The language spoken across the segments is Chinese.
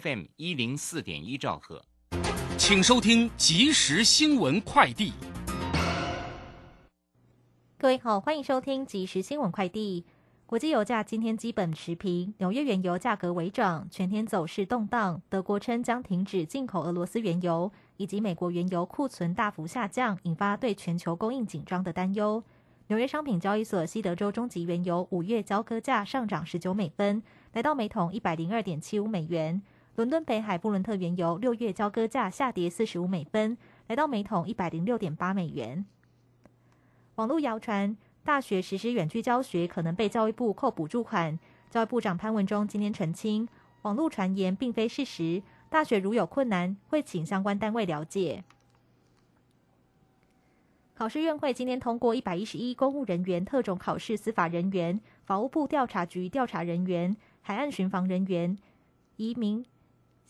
FM 一零四点一兆赫，请收听即时新闻快递。各位好，欢迎收听即时新闻快递。国际油价今天基本持平，纽约原油价格微涨，全天走势动荡。德国称将停止进口俄罗斯原油，以及美国原油库存大幅下降，引发对全球供应紧张的担忧。纽约商品交易所西德州中级原油五月交割价上涨十九美分，来到每桶一百零二点七五美元。伦敦北海布伦特原油六月交割价下跌四十五美分，来到每桶一百零六点八美元。网络谣传大学实施远距教学可能被教育部扣补助款。教育部长潘文忠今天澄清，网络传言并非事实。大学如有困难，会请相关单位了解。考试院会今天通过一百一十一公务人员特种考试司法人员、法务部调查局调查人员、海岸巡防人员、移民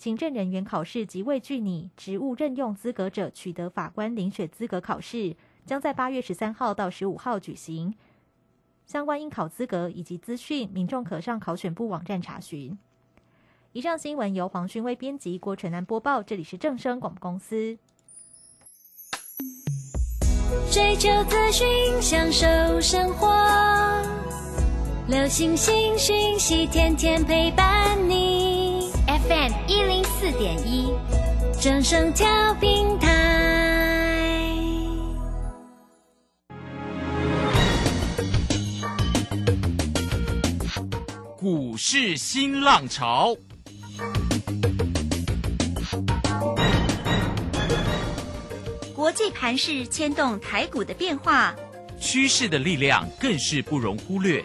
行政人员考试及未具拟职务任用资格者取得法官遴选资格考试。将在八月十三号到十五号举行。相关应考资格以及资讯，民众可上考选部网站查询。以上新闻由黄勋威编辑，郭纯安播报。这里是正声广播公司。追求资讯，享受生活，流星星讯息，天天陪伴。FM 一零四点一，正声调平台。股市新浪潮，国际盘势牵动台股的变化，趋势的力量更是不容忽略。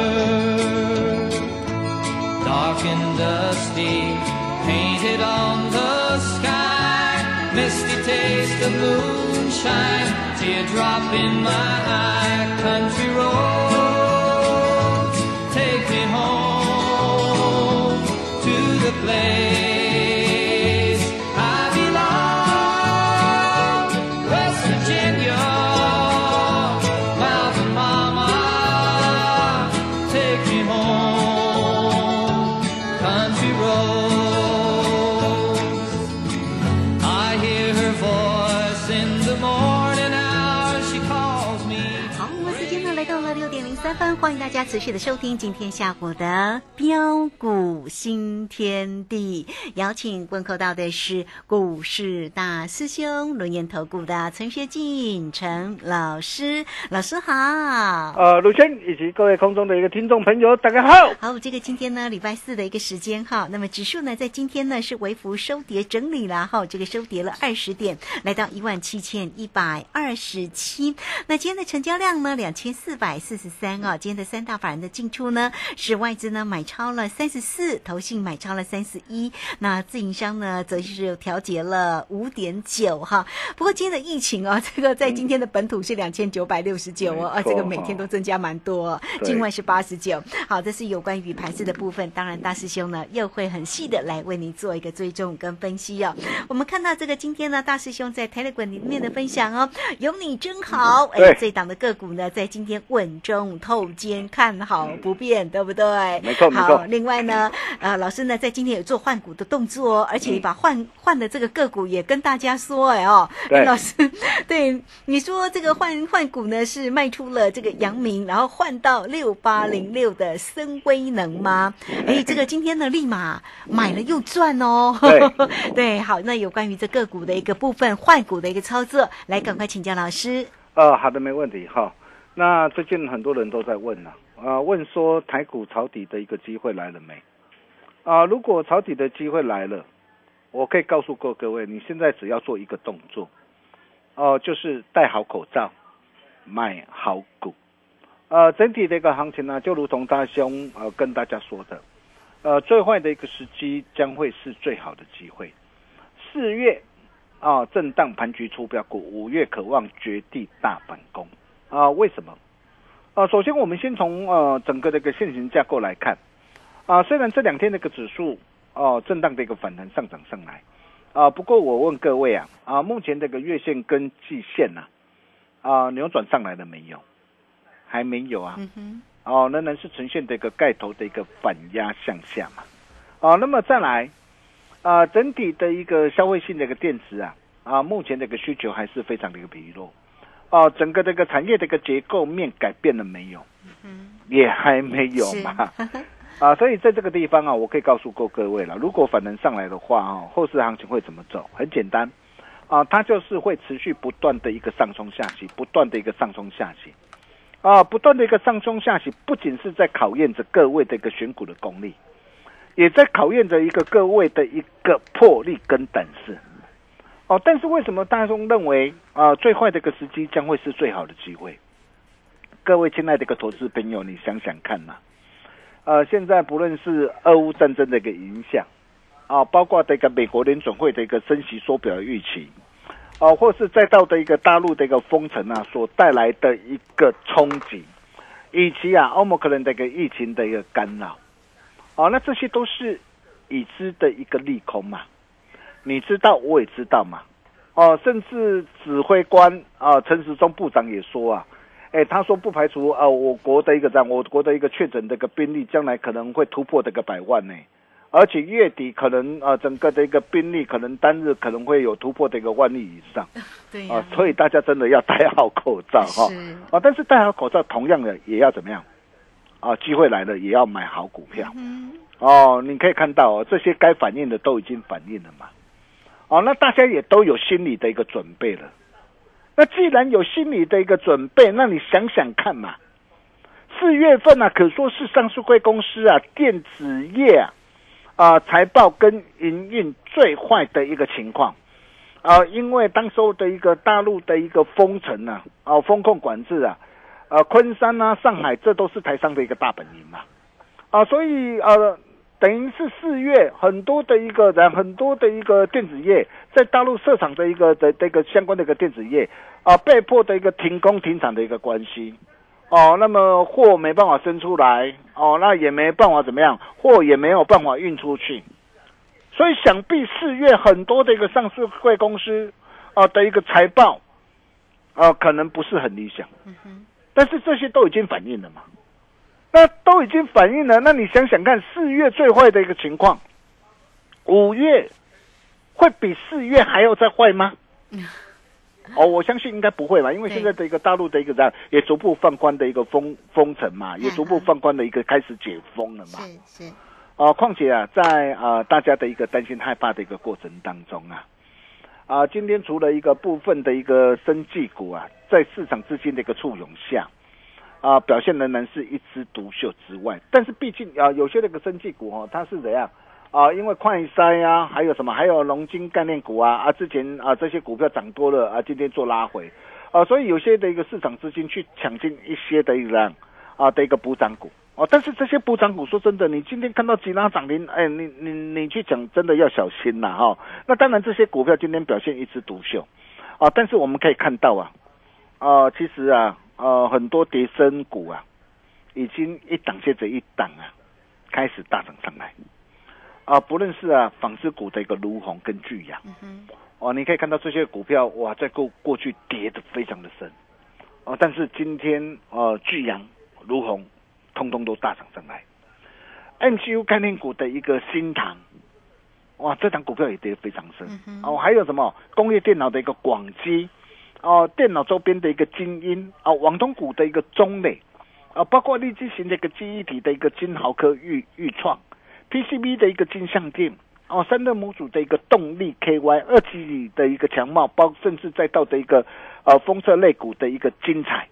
Dusty, painted on the sky. Misty taste of moonshine, teardrop in my eye. Country road. 家持续的收听今天下午的标股新天地，邀请问候到的是股市大师兄轮研投顾的陈学进陈老师，老师好。呃，陆轩以及各位空中的一个听众朋友，大家好。好，这个今天呢，礼拜四的一个时间哈，那么指数呢，在今天呢是微幅收跌整理了哈，这个收跌了二十点，来到一万七千一百二十七。那今天的成交量呢，两千四百四十三啊，今天的三大法人的进出呢，是外资呢买超了三十四，投信买超了三十一，那自营商呢则是调节了五点九哈。不过今天的疫情哦，这个在今天的本土是两千九百六十九哦，啊，这个每天都增加蛮多，境外是八十九。好，这是有关于盘势的部分，当然大师兄呢又会很细的来为您做一个追踪跟分析哦。我们看到这个今天呢，大师兄在 Telegram 里面的分享哦，有你真好，哎，这档的个股呢在今天稳中通。后肩看好不变，对不对？没错没错好，另外呢，呃，老师呢在今天有做换股的动作哦，而且把换换的这个个股也跟大家说，哎哦，老师，对你说这个换换股呢是卖出了这个阳明，然后换到六八零六的深威能吗？哎，这个今天呢立马买了又赚哦。对 对，好，那有关于这个股的一个部分换股的一个操作，来赶快请教老师。呃，好的，没问题哈。那最近很多人都在问呢、啊，问说台股抄底的一个机会来了没？啊、如果抄底的机会来了，我可以告诉过各位，你现在只要做一个动作，哦、就是戴好口罩，买好股。呃，整体的一个行情呢，就如同大兄呃跟大家说的，呃，最坏的一个时机将会是最好的机会。四月啊，震荡盘局出标股，五月渴望绝地大反攻啊？为什么？啊，首先我们先从呃整个的一个现行架构来看啊，虽然这两天的一个指数哦、震荡的一个反弹上涨上来啊，不过我问各位啊啊，目前这个月线跟季线呐啊扭转上来了没有？还没有啊。哦，仍然是呈现的一个盖头的一个反压向下嘛。哦，那么再来，啊、整体的一个消费性的一个电池啊，啊，目前的一个需求还是非常的一个疲弱。哦，整个这个产业的一个结构面改变了没有？也还没有嘛。啊，所以在这个地方啊，我可以告诉过各位了，如果反弹上来的话啊，后市行情会怎么走？很简单，啊，它就是会持续不断的一个上冲下洗，不断的一个上冲下洗。啊，不断的一个上冲下洗，不仅是在考验着各位的一个选股的功力，也在考验着一个各位的一个魄力跟胆识。哦，但是为什么大众认为啊，最坏的一个时机将会是最好的机会？各位亲爱的一个投资朋友，你想想看呐、呃，现在不论是俄乌战争的一个影响啊，包括这个美国联准会的一个升息缩表的预期，啊，或是再到的一个大陆的一个封城啊所带来的一个冲击，以及啊欧盟可能的一个疫情的一个干扰，哦、那这些都是已知的一个利空嘛，你知道，我也知道嘛，哦、甚至指挥官啊、陈时中部长也说啊。哎，他说不排除啊、我国的一个这样，我国的一个确诊的一个病例将来可能会突破这个百万呢，而且月底可能啊、整个的一个病例可能单日可能会有突破的一个万例以上。对啊、所以大家真的要戴好口罩哈。是。啊，但是戴好口罩同样的也要怎么样？啊？机会来了也要买好股票。嗯，哦，你可以看到哦，这些该反应的都已经反应了嘛，哦，那大家也都有心理的一个准备了。那既然有心理的一个准备，那你想想看嘛，四月份啊，可说是上市贵公司啊，电子业啊，啊、财报跟营运最坏的一个情况啊、因为当时候的一个大陆的一个封城啊，啊、风控管制啊，呃，昆山啊、上海，这都是台商的一个大本营嘛，啊、所以呃，等于是四月很多的一个人，很多的一个电子业在大陆设厂的一个的这个相关的一个电子业啊、被迫的一个停工停产的一个关系。哦，那么货没办法生出来，哦，那也没办法怎么样，货也没有办法运出去，所以想必四月很多的一个上市贵公司啊、的一个财报，啊、可能不是很理想，但是这些都已经反映了嘛，那都已经反映了，那你想想看，四月最坏的一个情况，五月会比四月还要再坏吗？哦，我相信应该不会吧，因为对现在的一个大陆的一个这样也逐步放宽的一个封封城嘛，也逐步放宽的一个开始解封了嘛。是是，哦，况且啊，在啊、大家的一个担心害怕的一个过程当中啊，啊，今天除了一个部分的一个生技股啊，在市场资金的一个簇拥下，啊，表现仍然是一枝独秀之外，但是毕竟啊，有些那个生技股哦，它是怎样？啊，因为快筛啊，还有什么，还有龙金概念股啊，啊，之前啊这些股票涨多了啊，今天做拉回，啊，所以有些的一个市场资金去抢进一些的一个啊的一个补涨股。哦，但是这些补涨股，说真的，你今天看到几拉涨停，哎，你你你去讲，真的要小心呐哈、那当然，这些股票今天表现一枝独秀。啊，但是我们可以看到啊，啊，其实啊，呃，很多跌升股啊，已经一档接着一档啊，开始大涨上来。啊，不论是啊纺织股的一个卢红跟巨阳，哦，你可以看到这些股票哇，在过过去跌的非常的深，哦，但是今天呃巨阳如虹，通通都大涨上来。MCU 概念股的一个新塘，哇，这档股票也跌得非常深、哦。还有什么工业电脑的一个广基，哦，电脑周边的一个精英，哦，网通股的一个中磊，啊，包括立基型的一个记忆体的一个金豪科预预创，PCB 的一个金相电，哦，三热模组的一个动力 KY，二级的一个强茂，包甚至再到的一个呃封测类股的一个精彩。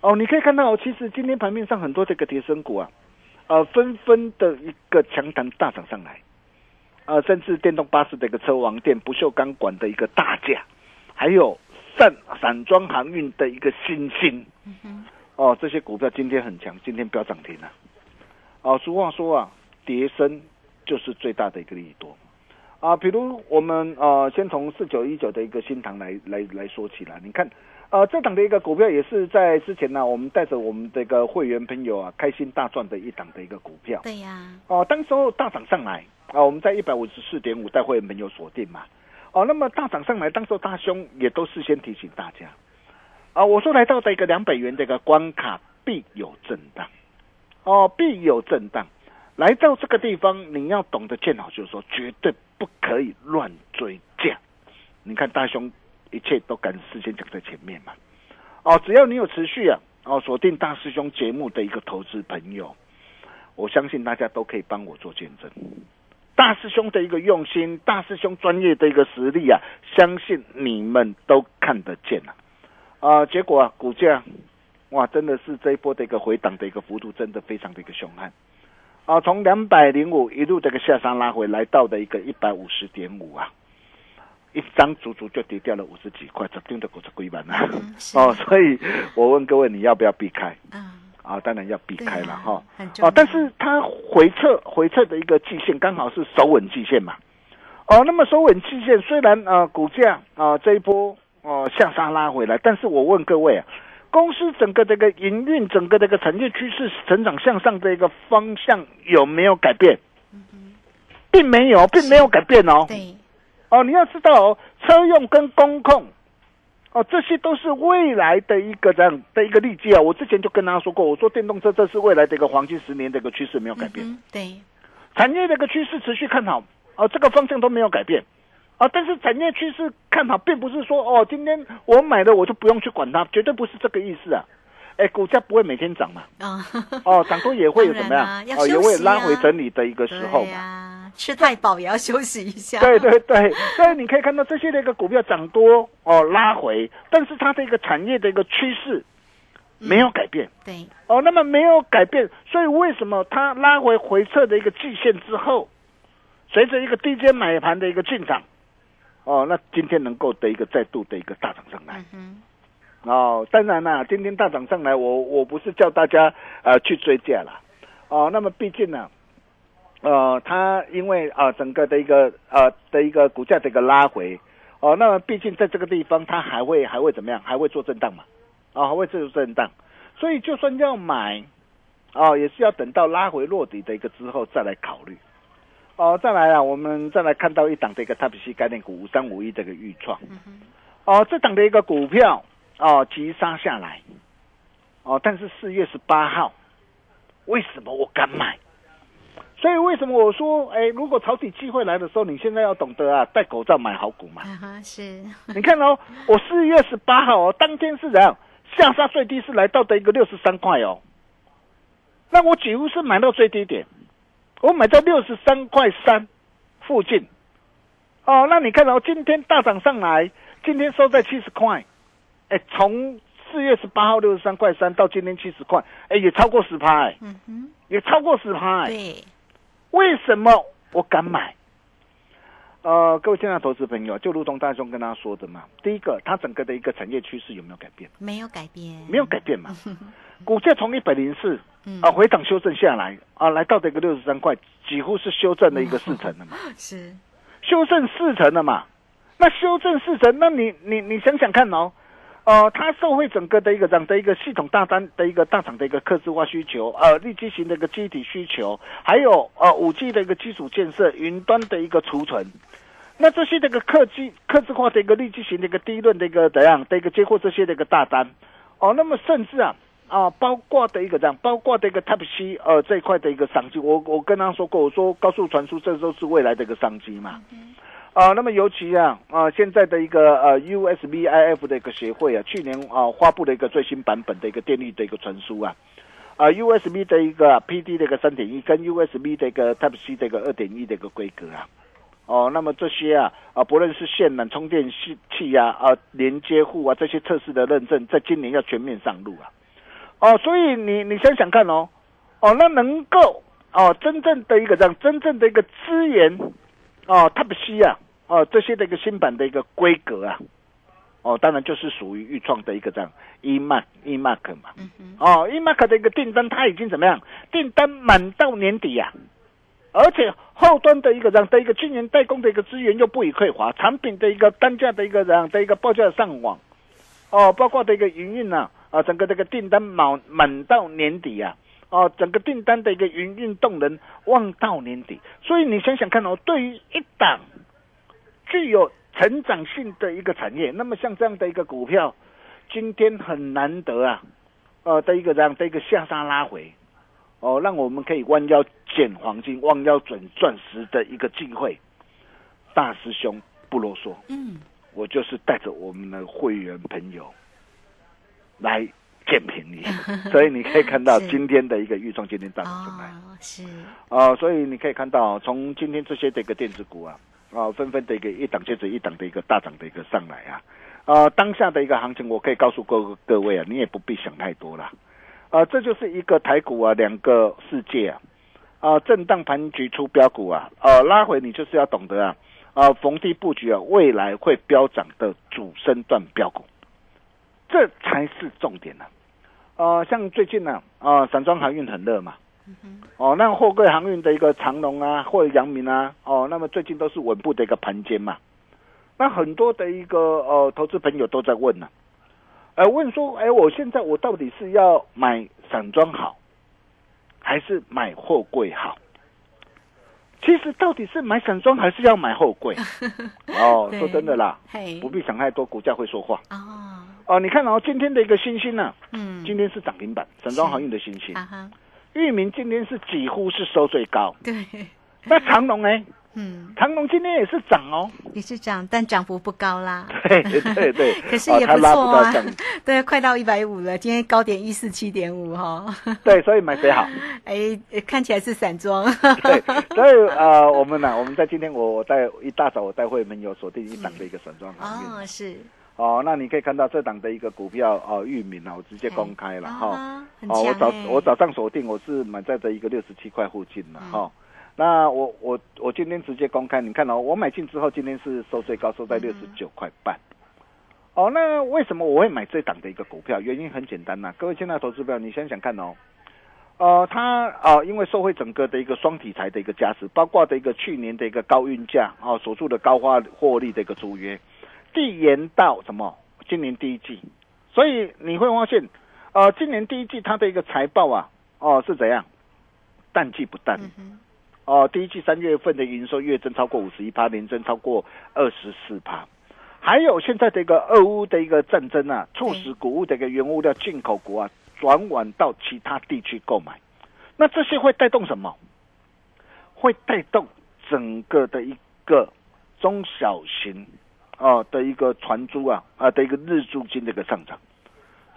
哦，你可以看到，其实今天盘面上很多这个跌升股啊，呃，纷纷的一个强弹大涨上来，呃，甚至电动巴士的一个车王电、不锈钢管的一个大价，还有散散装航运的一个新兴，哦，这些股票今天很强，今天不要涨停了。哦，俗话说啊，跌升就是最大的一个利多。啊，比如我们呃，先从四九一九的一个新塘来来来说起来，你看。呃，这档的一个股票也是在之前呢，我们带着我们这个会员朋友啊，开心大赚的一档的一个股票。对呀。哦，当时候大涨上来啊，我们在一百五十四点五带会员朋友锁定嘛。哦，那么大涨上来，当时大兄也都事先提醒大家啊，我说来到的一个两百元这个关卡必有震荡，哦，必有震荡。来到这个地方，你要懂得见好就是说，绝对不可以乱追价。你看大兄。一切都敢事先讲在前面嘛，哦，只要你有持续啊，哦，锁定大师兄节目的一个投资朋友，我相信大家都可以帮我做见证，大师兄的一个用心，大师兄专业的一个实力啊，相信你们都看得见啊，啊，结果啊，股价哇，真的是这一波的一个回档的一个幅度，真的非常的一个凶悍，啊，从两百零五一路这个下山拉回来到的一个一百五十点五啊。一张足足就跌掉了五十几块，这真的股子归板了。哦，所以我问各位，你要不要避开？啊，啊，当然要避开了哈。哦，但是它回撤回撤的一个季线刚好是守稳季线嘛。哦，那么守稳季线虽然啊股价啊这一波哦向上拉回来，但是我问各位啊，公司整个这个营运、整个这个产业趋势、成长向上的一个方向有没有改变？并没有，并没有改变哦。对。哦，你要知道哦，车用跟工控，哦，这些都是未来的一个这样的一个利基啊。我之前就跟大家说过，我说电动车这是未来的一个黄金十年的一个趋势，没有改变。对，产业的一个趋势持续看好，哦，这个方向都没有改变，啊，但是产业趋势看好，并不是说哦，今天我买了我就不用去管它，绝对不是这个意思啊。哎，股价不会每天涨嘛？啊，哦，涨多也会有怎么样？哦，也会拉回整理的一个时候嘛。吃太饱也要休息一下。对对对，所以你可以看到这些的一个股票涨多哦拉回，但是它的一个产业的一个趋势没有改变。对。哦，那么没有改变，所以为什么它拉回回撤的一个季线之后，随着一个低阶买盘的一个进场，哦，那今天能够的一个再度的一个大涨上来。嗯哦，当然啦，今天大涨上来，我我不是叫大家呃去追价了。哦，那么毕竟呢。呃，它因为啊，整个的一个呃的一个股价的一个拉回，哦，那么毕竟在这个地方它还会还会怎么样？还会做震荡嘛？啊，还会做震荡，所以就算要买，哦，也是要等到拉回落底的一个之后再来考虑。哦，再来啊，我们再来看到一档的一个 Type C 概念股五三五一这个预创，哦，这档的一个股票哦急杀下来，哦，但是四月十八号，为什么我敢买？所以为什么我说，哎，如果抄底机会来的时候，你现在要懂得啊，戴口罩买好股嘛。是。你看哦，我四月十八号哦，当天是怎样下杀最低是来到的一个六十三块哦。那我几乎是买到最低点，我买到六十三块三附近。哦，那你看哦，今天大涨上来，今天收在七十块，哎，从四月十八号六十三块三到今天七十块，哎，也超过十趴，嗯哼，也超过十趴，对。为什么我敢买？呃，各位现在投资朋友，就如同大兄跟他说的嘛，第一个，它整个的一个产业趋势有没有改变？没有改变，没有改变嘛。股价从一百零四啊回档修正下来啊，来到这个六十三块，几乎是修正了一个四成的嘛。是修正四成的嘛？那修正四成，那你你你想想看哦。呃，它受惠整个的一个这样的一个系统大单的一个大厂的一个客制化需求，呃，立基型的一个机体需求，还有呃五 G 的一个基础建设，云端的一个储存，那这些这个客机客制化的一个立基型的一个低论的一个怎样的一个接获这些的一个大单，哦，那么甚至啊，啊，包括的一个这样，包括的一个 Type C 呃这一块的一个商机，我我跟他说过，我说高速传输这都是未来的一个商机嘛。啊，那么尤其啊啊，现在的一个呃 USBIF 的一个协会啊，去年啊发布了一个最新版本的一个电力的一个传输啊，啊 USB 的一个 PD 的一个三点一跟 USB 的一个 Type C 的一个二点一的一个规格啊，哦，那么这些啊啊，不论是线缆充电器器呀啊连接户啊这些测试的认证，在今年要全面上路啊，哦，所以你你想想看哦，哦，那能够哦真正的一个让真正的一个资源哦 Type C 啊。哦，这些的一个新版的一个规格啊，哦，当然就是属于预创的一个这样 e e mark 嘛，哦 e mark 的一个订单，它已经怎么样？订单满到年底呀，而且后端的一个这样的一个晶圆代工的一个资源又不予匮乏，产品的一个单价的一个这样的一个报价上网，哦，包括的一个营运呢，啊，整个这个订单满满到年底呀，哦，整个订单的一个营运动能望到年底，所以你想想看哦，对于一档。具有成长性的一个产业，那么像这样的一个股票，今天很难得啊，呃的一个这样的一个下杀拉回，哦，让我们可以弯腰捡黄金、弯腰准钻石的一个机会。大师兄不啰嗦，嗯，我就是带着我们的会员朋友来捡便宜，所以你可以看到今天的一个预创今天大涨出来，是啊，所以你可以看到从今天这些的一个电子股啊。啊，纷纷的一个一档接着一档的一个大涨的一个上来啊，啊，当下的一个行情，我可以告诉各各位啊，你也不必想太多了，啊，这就是一个台股啊，两个世界啊，啊，震荡盘局出标股啊，啊，拉回你就是要懂得啊，啊，逢低布局啊，未来会飙涨的主升段标股，这才是重点呢，啊，像最近呢，啊，散装航运很热嘛。哦，那货柜航运的一个长龙啊，或者阳明啊，哦，那么最近都是稳步的一个盘间嘛。那很多的一个呃投资朋友都在问呢，呃，问说，哎，我现在我到底是要买散装好，还是买货柜好？其实到底是买散装还是要买货柜？哦，说真的啦，不必想太多，股价会说话。哦，哦，你看哦，今天的一个星星呢，嗯，今天是涨停板，散装航运的星星。域名今天是几乎是收最高，对。那长隆呢？嗯，长隆今天也是涨哦，也是涨，但涨幅不高啦。对对对，可是也不错啊。对，快到一百五了，今天高点一四七点五哈。对，所以买谁好？哎，看起来是散装。对，所以呃，我们呢，我们在今天我我在一大早我带会们有锁定一档的一个散装哦，是。哦，那你可以看到这档的一个股票哦，域名啊，我直接公开了哈。哦，我早我早上锁定，我是买在的一个六十七块附近了哈。那我我我今天直接公开，你看哦，我买进之后，今天是收最高，收在六十九块半。哦，那为什么我会买这档的一个股票？原因很简单呐，各位现在投资票，你想想看哦。呃，它啊，因为受惠整个的一个双题材的一个加持，包括的一个去年的一个高运价啊，所住的高花获利的一个租约。递延到什么？今年第一季，所以你会发现，呃，今年第一季它的一个财报啊，哦是怎样？淡季不淡，哦，第一季三月份的营收月增超过五十一趴，年增超过二十四趴。还有现在的一个俄乌的一个战争啊，促使谷物的一个原物料进口国啊转往到其他地区购买，那这些会带动什么？会带动整个的一个中小型。哦的一个传租啊啊的一个日租金的一个上涨，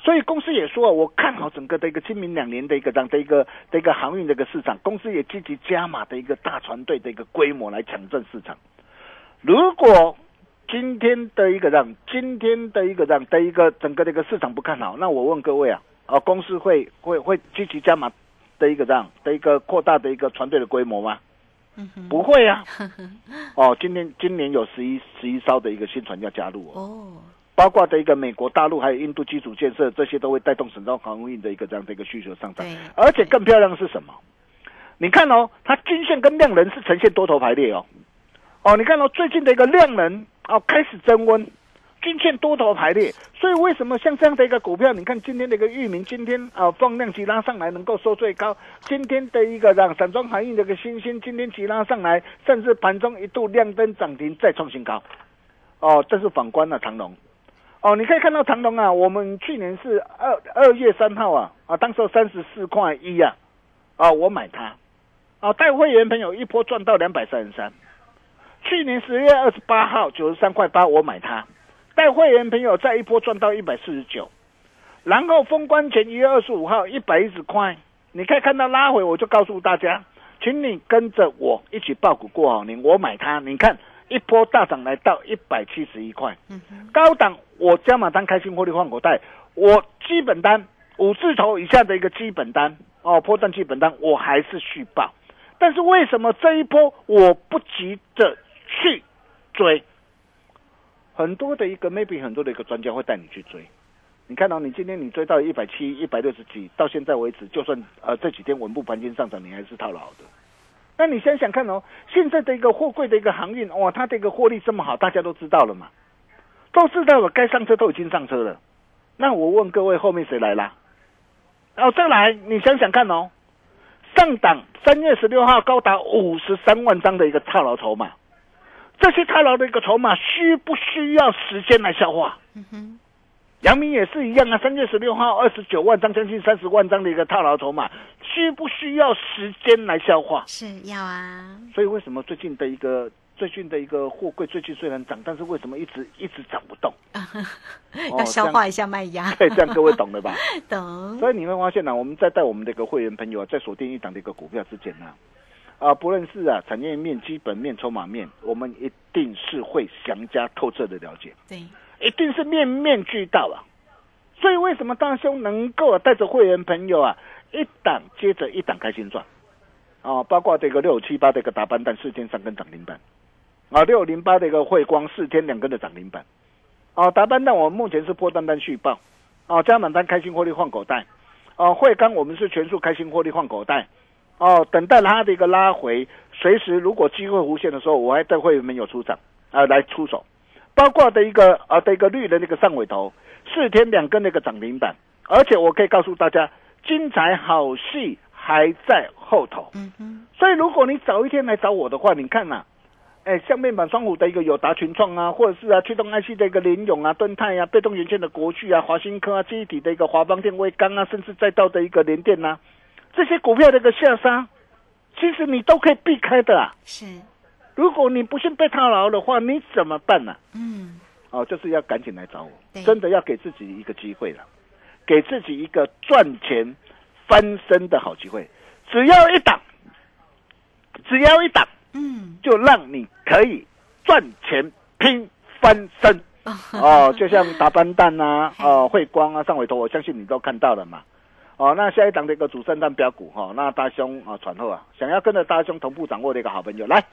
所以公司也说，我看好整个的一个今明两年的一个这样的一个的一个航运的一个市场，公司也积极加码的一个大船队的一个规模来抢占市场。如果今天的一个让今天的一个让的一个整个的一个市场不看好，那我问各位啊，啊公司会会会积极加码的一个这样的一个扩大的一个船队的规模吗？不会啊，哦，今年今年有十一十一艘的一个新船要加入哦，包括的一个美国大陆还有印度基础建设，这些都会带动整个航运的一个这样的一个需求上涨。而且更漂亮的是什么？你看哦，它均线跟量能是呈现多头排列哦，哦，你看到最近的一个量能哦开始增温。均线多头排列，所以为什么像这样的一个股票？你看今天的一个域名，今天啊放量急拉上来，能够收最高。今天的一个让散装行业的一个新星，今天急拉上来，甚至盘中一度亮灯涨停，再创新高。哦，这是反观了长龙。哦，你可以看到长隆啊，我们去年是二二月三号啊啊，当时三十四块一啊啊，我买它啊，带会员朋友一波赚到两百三十三。去年十月二十八号九十三块八，我买它，带会员朋友再一波赚到一百四十九。然后封关前一月二十五号一百一十块，你可以看到拉回，我就告诉大家，请你跟着我一起爆股过好年，我买它，你看。一波大涨来到一百七十一块，高档我加码单开心获利换口袋，我基本单五字头以下的一个基本单哦，破断基本单我还是续报，但是为什么这一波我不急着去追？很多的一个 maybe 很多的一个专家会带你去追，你看到你今天你追到一百七一百六十几，到现在为止，就算呃这几天稳步盘金上涨，你还是套牢的。那你想想看哦，现在的一个货柜的一个航运，哇，它的一个获利这么好，大家都知道了嘛，都知道了，该上车都已经上车了。那我问各位，后面谁来啦？哦，再来，你想想看哦，上档三月十六号高达五十三万张的一个套牢筹码，这些套牢的一个筹码需不需要时间来消化？嗯哼。阳明也是一样啊，三月十六号二十九万张，将近三十万张的一个套牢筹码，需不需要时间来消化？是要啊。所以为什么最近的一个最近的一个货柜最近虽然涨，但是为什么一直一直涨不动？要消化一下卖压。对，这样各位懂了吧？懂。所以你会发现呢，我们在带我们的一个会员朋友啊，在锁定一档的一个股票之前呢，啊，不论是啊产业面、基本面、筹码面，我们一定是会详加透彻的了解。对。一定是面面俱到啊，所以为什么大兄能够带着会员朋友啊，一档接着一档开心赚啊？包括这个六七八的一个打班蛋四天三根涨停板啊，六零八的一个汇光四天两根的涨停板啊，打班蛋我们目前是破单单续报啊，加满单开心获利换口袋啊，汇钢我们是全数开心获利换口袋哦，等待它的一个拉回，随时如果机会无限的时候，我还带会员朋友出场啊，来出手。包括的一个啊的一个绿的那个上尾头，四天两根那个涨停板，而且我可以告诉大家，精彩好戏还在后头。嗯哼，所以如果你早一天来找我的话，你看呐，哎，像面板双虎的一个友达群创啊，或者是啊驱动 IC 的一个联勇啊、敦泰啊、被动元件的国巨啊、华新科啊、记忆体的一个华邦电、威刚啊，甚至再到的一个联电呐，这些股票的一个下杀，其实你都可以避开的啊。是。如果你不幸被套牢的话，你怎么办呢？嗯，哦，就是要赶紧来找我，真的要给自己一个机会了，给自己一个赚钱翻身的好机会。只要一档，只要一档，嗯，就让你可以赚钱拼翻身。哦，就像打班蛋啊，哦，汇光啊，上尾头，我相信你都看到了嘛。哦，那下一档的一个主升蛋标股哈，那大兄啊，传后啊，想要跟着大兄同步掌握的一个好朋友来。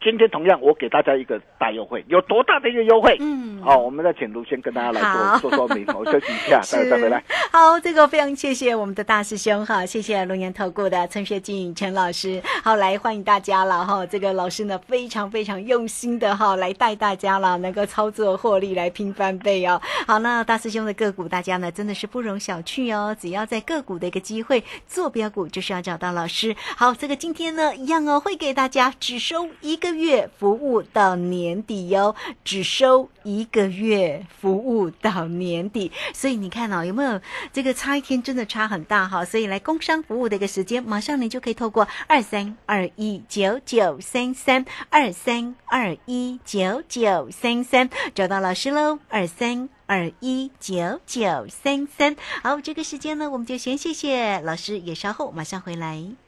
今天同样，我给大家一个大优惠，有多大的一个优惠？嗯，好，我们再请卢先跟大家来做做说明。我休息一下，待会再回来。好，这个非常谢谢我们的大师兄哈，谢谢龙岩投顾的陈学进陈老师。好，来欢迎大家了哈。这个老师呢，非常非常用心的哈，来带大家了，能够操作获利来拼翻倍哦。好，那大师兄的个股，大家呢真的是不容小觑哦。只要在个股的一个机会做标股，就是要找到老师。好，这个今天呢一样哦，会给大家只收一个。个月服务到年底哟，只收一个月服务到年底，所以你看哦，有没有这个差一天真的差很大哈？所以来工商服务的一个时间，马上你就可以透过二三二一九九三三二三二一九九三三找到老师喽，二三二一九九三三。好，这个时间呢，我们就先谢谢老师，也稍后马上回来。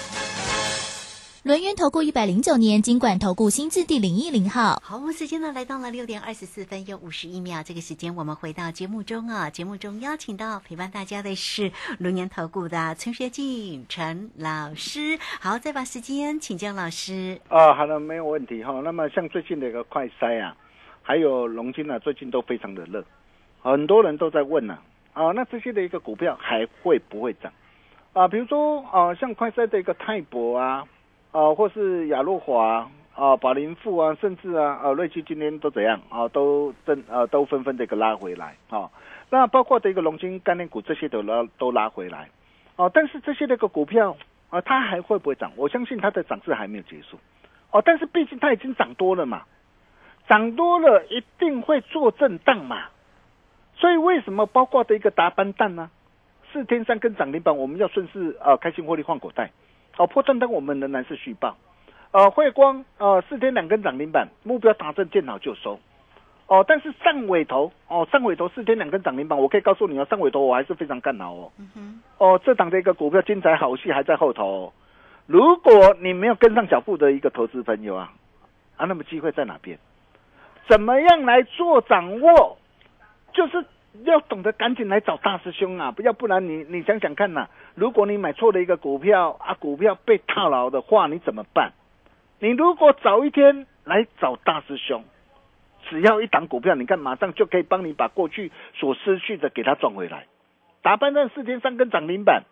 轮源投顾一百零九年金管投顾新字第零一零号。好，我们时间呢来到了六点二十四分又五十一秒，这个时间我们回到节目中啊。节目中邀请到陪伴大家的是轮源投顾的陈学进陈老师。好，再把时间请教老师。啊，好了，没有问题哈。那么像最近的一个快筛啊，还有龙金啊，最近都非常的热，很多人都在问呢、啊，那这些的一个股票还会不会涨？啊，比如说啊，像快筛的一个泰博啊，啊，或是亚诺华啊、宝林富啊，甚至啊，呃、瑞奇今天都怎样啊，都正呃都纷纷的一个拉回来啊。那包括的一个龙金概念股这些都拉都拉回来，啊、但是这些那个股票啊，它还会不会涨？我相信它的涨势还没有结束，哦，但是毕竟它已经涨多了嘛，涨多了一定会做震荡嘛，所以为什么包括的一个达班蛋呢？四天三根涨停板，我们要顺势呃开心获利换口袋，哦，破震荡我们仍然是续报，呃，汇光呃四天两根涨停板，目标达成见好就收。哦，但是上尾头哦，上尾头四天两根涨停板，我可以告诉你哦，上尾头我还是非常看好哦。哦，这档的一个股票精彩好戏还在后头、哦。如果你没有跟上脚步的一个投资朋友啊，啊，那么机会在哪边？怎么样来做掌握？就是要懂得赶紧来找大师兄啊，不要不然你你想想看呐、如果你买错了一个股票啊，股票被套牢的话，你怎么办？你如果早一天来找大师兄，只要一档股票，你看马上就可以帮你把过去所失去的给它赚回来。打半站四天三根涨停板，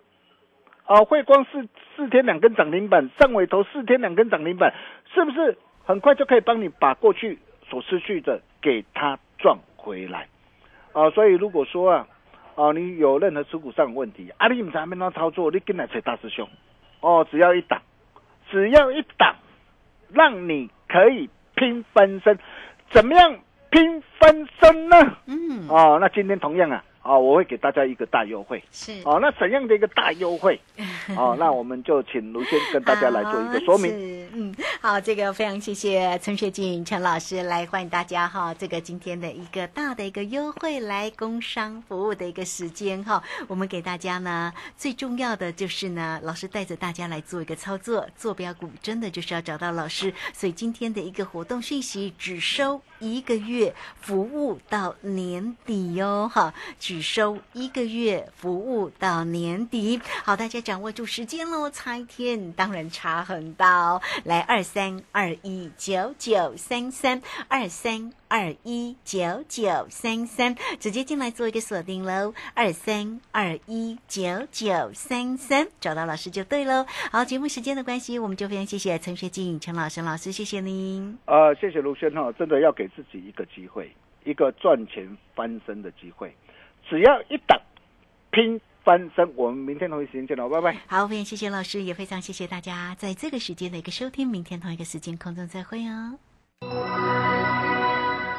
啊，汇光四四天两根涨停板，上尾头四天两根涨停板，是不是很快就可以帮你把过去所失去的给它赚回来？啊，所以如果说啊，啊，你有任何持股上的问题，啊，你唔知要怎操作，你跟来找大师兄，哦，只要一档，只要一档，让你可以拼翻身，怎么样拼翻身呢？嗯，哦，那今天同样啊，哦，我会给大家一个大优惠。是哦，那怎样的一个大优惠？哦，那我们就请卢先跟大家来做一个说明。嗯，好，这个非常谢谢陈学进陈老师来欢迎大家哈，这个今天的一个大的一个优惠来工商服务的一个时间哈，我们给大家呢最重要的就是呢，老师带着大家来做一个操作，坐标股真的就是要找到老师，所以今天的一个活动讯息只收一个月，服务到年底哟哈，只收一个月，服务到年底。好，大家掌握住时间喽，差天当然差很大哦。来，二三二一九九三三，二三二一九九三三，直接进来做一个锁定喽。二三二一九九三三，找到老师就对喽。好，节目时间的关系，我们就非常谢谢陈学静陈老师老师，谢谢您。呃，谢谢卢轩哈，真的要给自己一个机会，一个赚钱翻身的机会，只要一等拼翻身，我们明天同一时间见喽，拜拜。好，非常谢谢老师，也非常谢谢大家在这个时间的一个收听，明天同一个时间空中再会哦。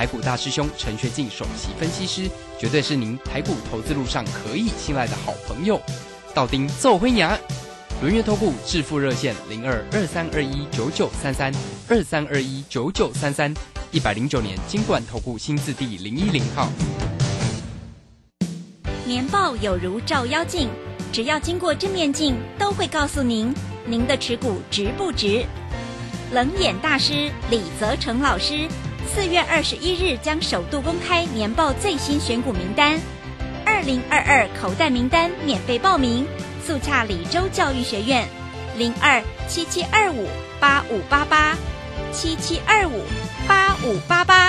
台股大师兄陈学进首席分析师，绝对是您台股投资路上可以信赖的好朋友。道丁奏辉牙，轮月投顾致富热线零二二三二一九九三三二三二一九九三三，一百零九年经管投顾新字第零一零号。年报有如照妖镜，只要经过正面镜，都会告诉您您的持股值不值。冷眼大师李泽成老师四月二十一日将首度公开年报最新选股名单，二零二二口袋名单免费报名，速洽李州教育学院零二七七二五八五八八七七二五八五八八。